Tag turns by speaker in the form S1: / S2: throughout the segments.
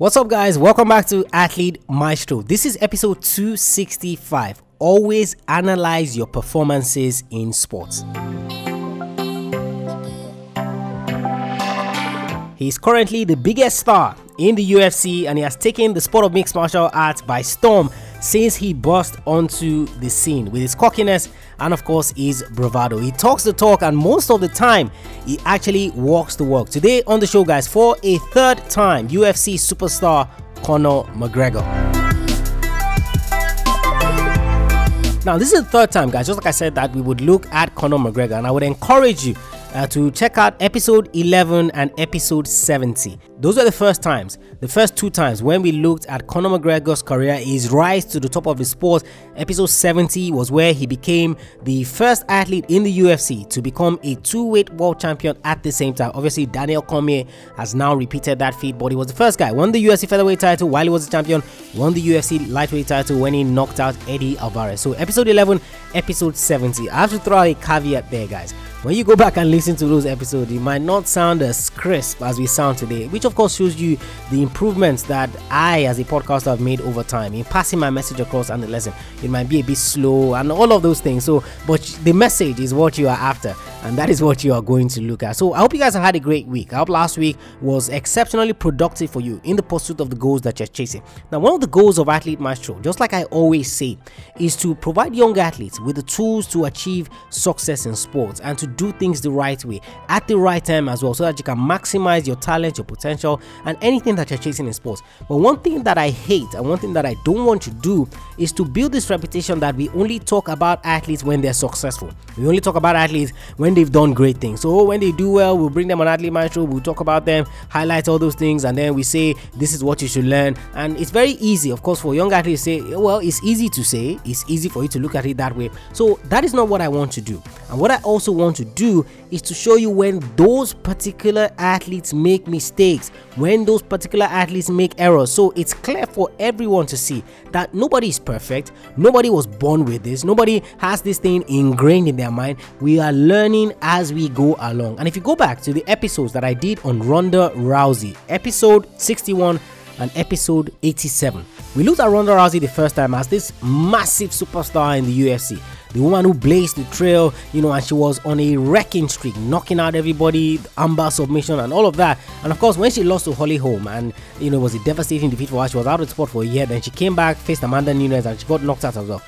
S1: What's up, guys? Welcome back to Athlete Maestro. This is episode 265. Always analyze your performances in sports. He's currently the biggest star in the UFC and he has taken the sport of mixed martial arts by storm since he burst onto the scene with his cockiness and of course his bravado. He talks the talk and most of the time he actually walks the walk. Today on the show guys for a third time UFC superstar Conor McGregor. Now, this is the third time, guys. Just like I said, that we would look at Conor McGregor, and I would encourage you uh, to check out episode 11 and episode 70. Those were the first times, the first two times when we looked at Conor McGregor's career, his rise to the top of the sport. Episode 70 was where he became the first athlete in the UFC to become a two-weight world champion at the same time. Obviously, Daniel Cormier has now repeated that feat, but he was the first guy. Won the UFC featherweight title while he was a champion, won the UFC lightweight title when he knocked out Eddie Alvarez. So episode 11, episode 70. I have to throw out a caveat there, guys. When you go back and listen to those episodes, it might not sound as crisp as we sound today, which of course shows you the improvements that I, as a podcaster, have made over time in passing my message across and the lesson. It might be a bit slow and all of those things. So, but the message is what you are after, and that is what you are going to look at. So, I hope you guys have had a great week. I hope last week was exceptionally productive for you in the pursuit of the goals that you're chasing. Now, one of the goals of Athlete Maestro, just like I always say, is to provide young athletes with the tools to achieve success in sports and to do things the right way at the right time as well so that you can maximize your talent, your potential, and anything that you're chasing in sports. But one thing that I hate and one thing that I don't want to do is to build this reputation that we only talk about athletes when they're successful. We only talk about athletes when they've done great things. So oh, when they do well, we'll bring them on Athlete Maestro, we'll talk about them, highlight all those things, and then we say this is what you should learn. And it's very easy, of course, for young athletes say, well, it's easy to say, it's easy for you to look at it that way. So that is not what I want to do. And what I also want to do is to show you when those particular athletes make mistakes, when those particular athletes make errors. So it's clear for everyone to see that nobody is perfect, nobody was born with this, nobody has this thing ingrained in their mind. We are learning as we go along. And if you go back to the episodes that I did on Ronda Rousey, episode 61 and episode 87, we looked at Ronda Rousey the first time as this massive superstar in the UFC the woman who blazed the trail, you know, and she was on a wrecking streak, knocking out everybody, armbar submission, and all of that. And of course, when she lost to Holly Holm, and you know, it was a devastating defeat for her, she was out of the sport for a year. Then she came back, faced Amanda Nunes, and she got knocked out as well.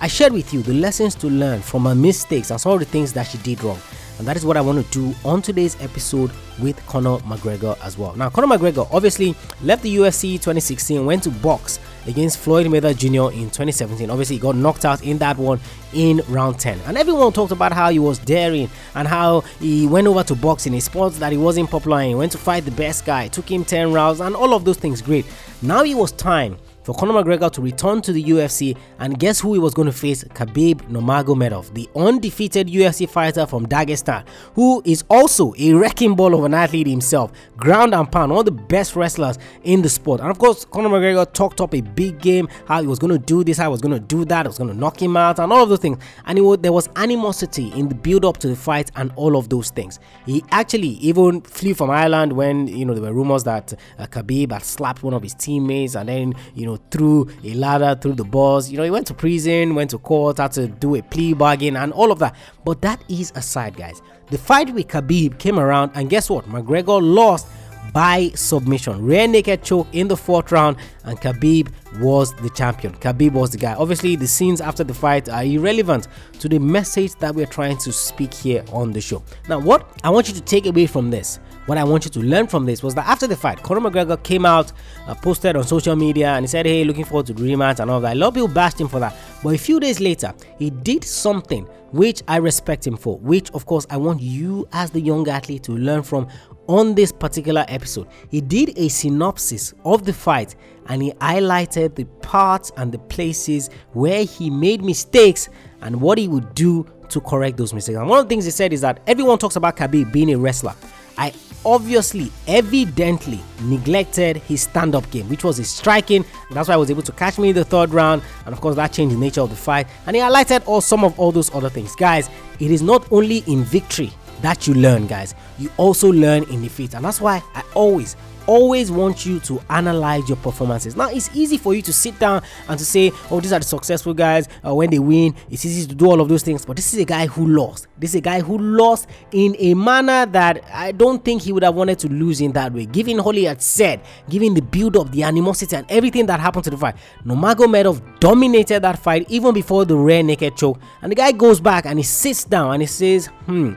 S1: I shared with you the lessons to learn from her mistakes and some of the things that she did wrong. And that is what I want to do on today's episode with Conor McGregor as well. Now, Conor McGregor obviously left the UFC 2016, went to box against Floyd Mayweather Jr. in 2017. Obviously, he got knocked out in that one in round 10. And everyone talked about how he was daring and how he went over to box in a sport that he wasn't popular in, went to fight the best guy, took him 10 rounds, and all of those things. Great. Now it was time for Conor McGregor to return to the UFC, and guess who he was going to face? Khabib Nurmagomedov, the undefeated UFC fighter from Dagestan, who is also a wrecking ball of an athlete himself, ground and pound, one of the best wrestlers in the sport. And of course, Conor McGregor talked up a big game, how he was going to do this, how he was going to do that, he was going to knock him out, and all of those things. And was, there was animosity in the build up to the fight and all of those things. He actually even flew from Ireland when you know there were rumors that uh, Khabib had slapped one of his teammates, and then you know through a ladder, through the bars. You know, he went to prison, went to court, had to do a plea bargain, and all of that. But that is aside, guys. The fight with Khabib came around, and guess what? McGregor lost by submission. Rear naked choke in the fourth round, and Khabib was the champion. Khabib was the guy. Obviously, the scenes after the fight are irrelevant to the message that we're trying to speak here on the show. Now, what I want you to take away from this what I want you to learn from this was that after the fight, Conor McGregor came out, uh, posted on social media, and he said, Hey, looking forward to the rematch and all that. A lot of people bashed him for that. But a few days later, he did something which I respect him for, which, of course, I want you as the young athlete to learn from on this particular episode. He did a synopsis of the fight and he highlighted the parts and the places where he made mistakes and what he would do to correct those mistakes. And one of the things he said is that everyone talks about Khabib being a wrestler. I obviously, evidently neglected his stand up game, which was his striking. That's why I was able to catch me in the third round, and of course, that changed the nature of the fight. And he highlighted all some of all those other things. Guys, it is not only in victory that you learn, guys, you also learn in defeat, and that's why I always always want you to analyze your performances. Now, it's easy for you to sit down and to say, oh, these are the successful guys. Uh, when they win, it's easy to do all of those things. But this is a guy who lost. This is a guy who lost in a manner that I don't think he would have wanted to lose in that way. Given Holly had said, given the build up, the animosity, and everything that happened to the fight, Nurmagomedov dominated that fight even before the rear naked choke. And the guy goes back and he sits down and he says, hmm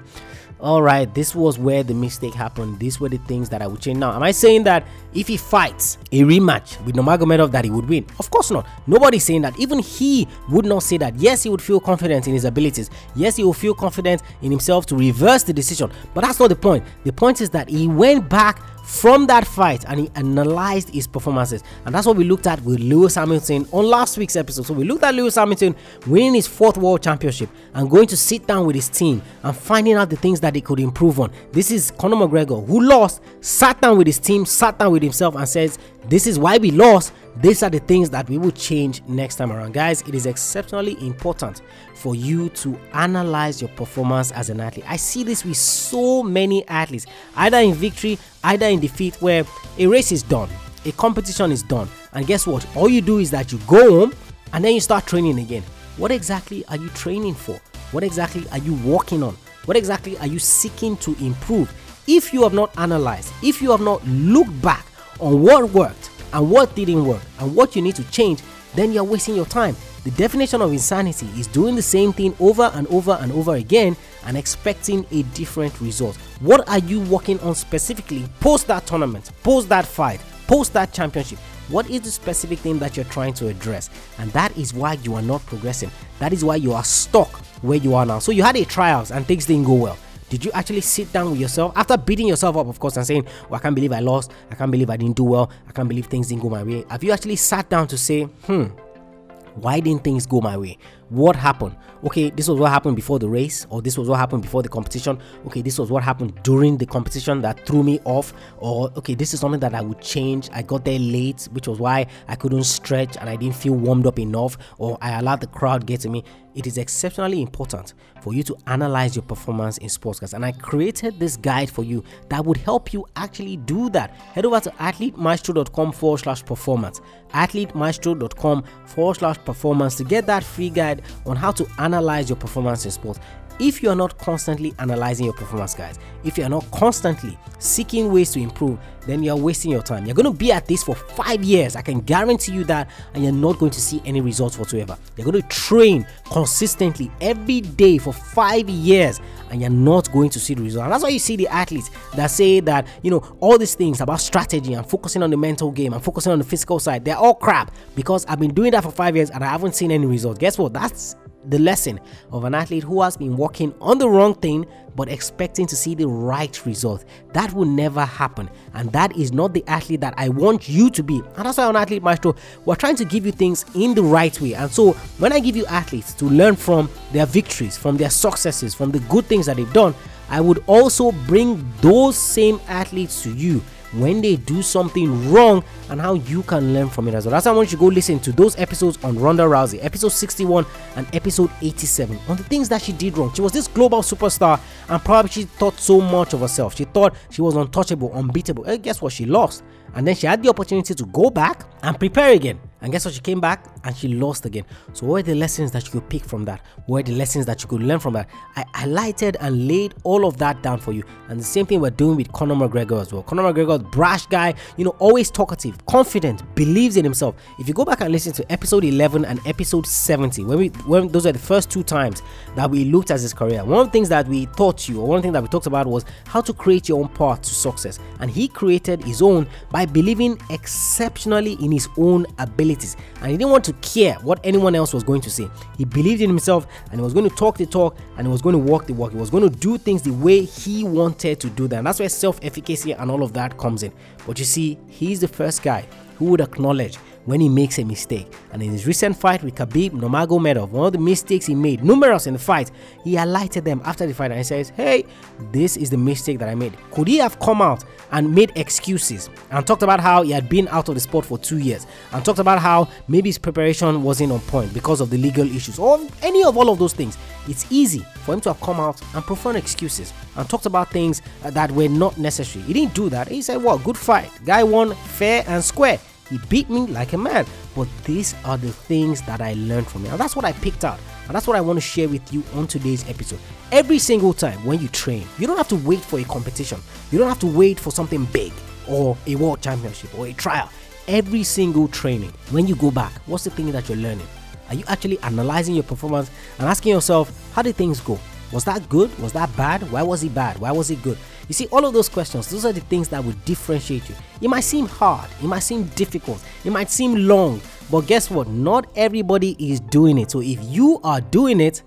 S1: all right, this was where the mistake happened. These were the things that I would change. Now, am I saying that if he fights a rematch with Nurmagomedov that he would win? Of course not. Nobody's saying that. Even he would not say that. Yes, he would feel confident in his abilities. Yes, he will feel confident in himself to reverse the decision. But that's not the point. The point is that he went back from that fight and he analyzed his performances. And that's what we looked at with Lewis Hamilton on last week's episode. So we looked at Lewis Hamilton winning his fourth world championship and going to sit down with his team and finding out the things that they could improve on. This is Conor McGregor who lost, sat down with his team, sat down with himself and says, This is why we lost. These are the things that we will change next time around. Guys, it is exceptionally important for you to analyze your performance as an athlete. I see this with so many athletes, either in victory, either in defeat, where a race is done, a competition is done, and guess what? All you do is that you go home and then you start training again. What exactly are you training for? What exactly are you working on? What exactly are you seeking to improve? If you have not analyzed, if you have not looked back on what worked, and what didn't work and what you need to change, then you're wasting your time. The definition of insanity is doing the same thing over and over and over again and expecting a different result. What are you working on specifically post that tournament, post that fight, post that championship? What is the specific thing that you're trying to address? And that is why you are not progressing. That is why you are stuck where you are now. So you had a trials and things didn't go well. Did you actually sit down with yourself after beating yourself up, of course, and saying, Well, I can't believe I lost. I can't believe I didn't do well. I can't believe things didn't go my way. Have you actually sat down to say, Hmm, why didn't things go my way? What happened? Okay, this was what happened before the race, or this was what happened before the competition. Okay, this was what happened during the competition that threw me off, or okay, this is something that I would change. I got there late, which was why I couldn't stretch and I didn't feel warmed up enough, or I allowed the crowd get to me. It is exceptionally important for you to analyze your performance in sports, guys. And I created this guide for you that would help you actually do that. Head over to athletemaestro.com forward slash performance, athletemaestro.com forward slash performance to get that free guide on how to analyze your performance in sports if you are not constantly analyzing your performance, guys, if you are not constantly seeking ways to improve, then you're wasting your time. You're going to be at this for five years. I can guarantee you that, and you're not going to see any results whatsoever. You're going to train consistently every day for five years, and you're not going to see the result. And that's why you see the athletes that say that, you know, all these things about strategy and focusing on the mental game and focusing on the physical side, they're all crap because I've been doing that for five years and I haven't seen any results. Guess what? That's the lesson of an athlete who has been working on the wrong thing but expecting to see the right result. That will never happen. And that is not the athlete that I want you to be. And that's why on Athlete Maestro, we're trying to give you things in the right way. And so when I give you athletes to learn from their victories, from their successes, from the good things that they've done, I would also bring those same athletes to you when they do something wrong and how you can learn from it as well. That's why I want you to go listen to those episodes on Ronda Rousey, episode 61 and episode 87, on the things that she did wrong. She was this global superstar and probably she thought so much of herself. She thought she was untouchable, unbeatable. And guess what? She lost. And then she had the opportunity to go back and prepare again. And guess what? She came back and she lost again. So, what are the lessons that you could pick from that? What are the lessons that you could learn from that? I highlighted and laid all of that down for you. And the same thing we're doing with Conor McGregor as well. Conor McGregor, brash guy, you know, always talkative, confident, believes in himself. If you go back and listen to episode 11 and episode 70, when we when those are the first two times that we looked at his career, one of the things that we taught you, or one thing that we talked about was how to create your own path to success. And he created his own by believing exceptionally in his own abilities. And he didn't want to care what anyone else was going to say. He believed in himself and he was going to talk the talk and he was going to walk the walk. He was going to do things the way he wanted to do them. That's where self efficacy and all of that comes in. But you see, he's the first guy who would acknowledge when he makes a mistake. And in his recent fight with Khabib Nurmagomedov, one of the mistakes he made, numerous in the fight, he highlighted them after the fight and he says, "Hey, this is the mistake that I made." Could he have come out and made excuses and talked about how he had been out of the sport for two years and talked about how maybe his preparation wasn't on point because of the legal issues or any of all of those things? It's easy for him to have come out and preferred excuses and talked about things that were not necessary. He didn't do that. He said, "What? Good fight. Guy won fair and square." He beat me like a man. But these are the things that I learned from him. And that's what I picked out. And that's what I want to share with you on today's episode. Every single time when you train, you don't have to wait for a competition. You don't have to wait for something big or a world championship or a trial. Every single training, when you go back, what's the thing that you're learning? Are you actually analyzing your performance and asking yourself, how did things go? Was that good? Was that bad? Why was it bad? Why was it good? You see, all of those questions, those are the things that will differentiate you. It might seem hard, it might seem difficult, it might seem long, but guess what? Not everybody is doing it. So if you are doing it,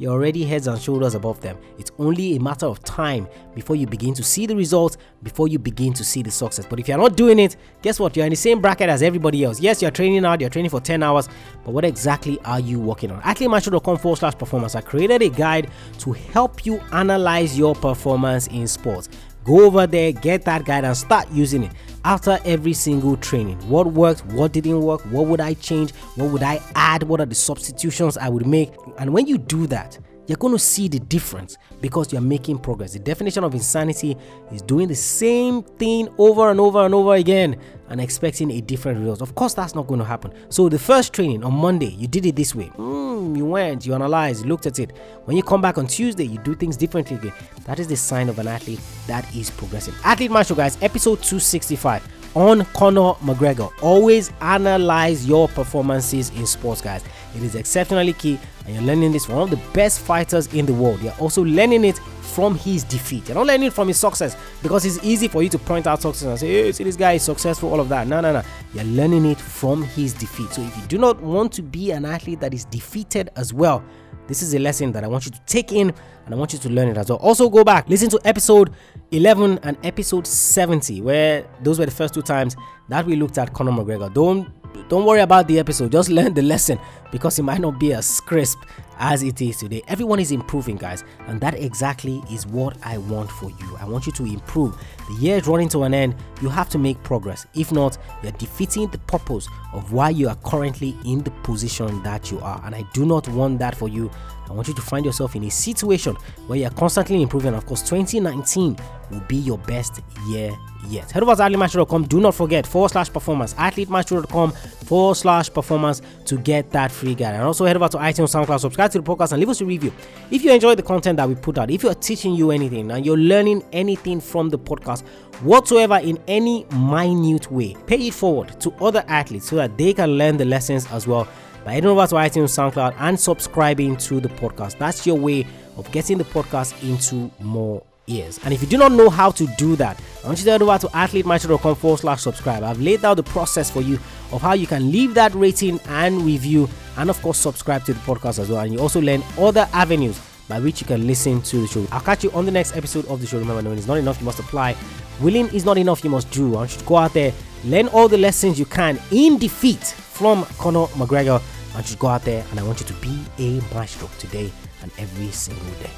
S1: you're already heads and shoulders above them. It's only a matter of time before you begin to see the results, before you begin to see the success. But if you're not doing it, guess what? You're in the same bracket as everybody else. Yes, you're training hard, you're training for 10 hours, but what exactly are you working on? AthleteMaestro.com forward slash performance. I created a guide to help you analyze your performance in sports. Go over there, get that guide, and start using it after every single training. What worked? What didn't work? What would I change? What would I add? What are the substitutions I would make? And when you do that, you're going to see the difference because you're making progress. The definition of insanity is doing the same thing over and over and over again and expecting a different result. Of course, that's not going to happen. So, the first training on Monday, you did it this way. Mm, you went, you analyzed, you looked at it. When you come back on Tuesday, you do things differently again. That is the sign of an athlete that is progressing. Athlete Maestro, guys, episode 265 on Conor McGregor. Always analyze your performances in sports, guys. It is exceptionally key, and you're learning this from one of the best fighters in the world. You're also learning it from his defeat. You're not learning it from his success because it's easy for you to point out success and say, hey, see, this guy is successful, all of that. No, no, no. You're learning it from his defeat. So if you do not want to be an athlete that is defeated as well, this is a lesson that I want you to take in and I want you to learn it as well. Also, go back, listen to episode 11 and episode 70, where those were the first two times that we looked at Conor McGregor. Don't don't worry about the episode, just learn the lesson because it might not be as crisp as it is today. Everyone is improving, guys, and that exactly is what I want for you. I want you to improve. The year is running to an end, you have to make progress. If not, you're defeating the purpose of why you are currently in the position that you are, and I do not want that for you. I want you to find yourself in a situation where you're constantly improving. Of course, 2019 will be your best year yet. Head over to athletemaestro.com. Do not forget forward slash performance. athletemaestro.com forward slash performance to get that free guide. And also head over to iTunes, SoundCloud, subscribe to the podcast, and leave us a review. If you enjoy the content that we put out, if you're teaching you anything and you're learning anything from the podcast whatsoever in any minute way, pay it forward to other athletes so that they can learn the lessons as well by heading over to iTunes, SoundCloud, and subscribing to the podcast. That's your way of getting the podcast into more ears. And if you do not know how to do that, I want you to head over to athletemaestro.com forward slash subscribe. I've laid out the process for you of how you can leave that rating and review, and of course, subscribe to the podcast as well. And you also learn other avenues by which you can listen to the show. I'll catch you on the next episode of the show. Remember, knowing is not enough, you must apply. Willing is not enough, you must do. I want you to go out there, learn all the lessons you can in defeat from Conor McGregor. I want you to go out there and I want you to be a maestro today and every single day.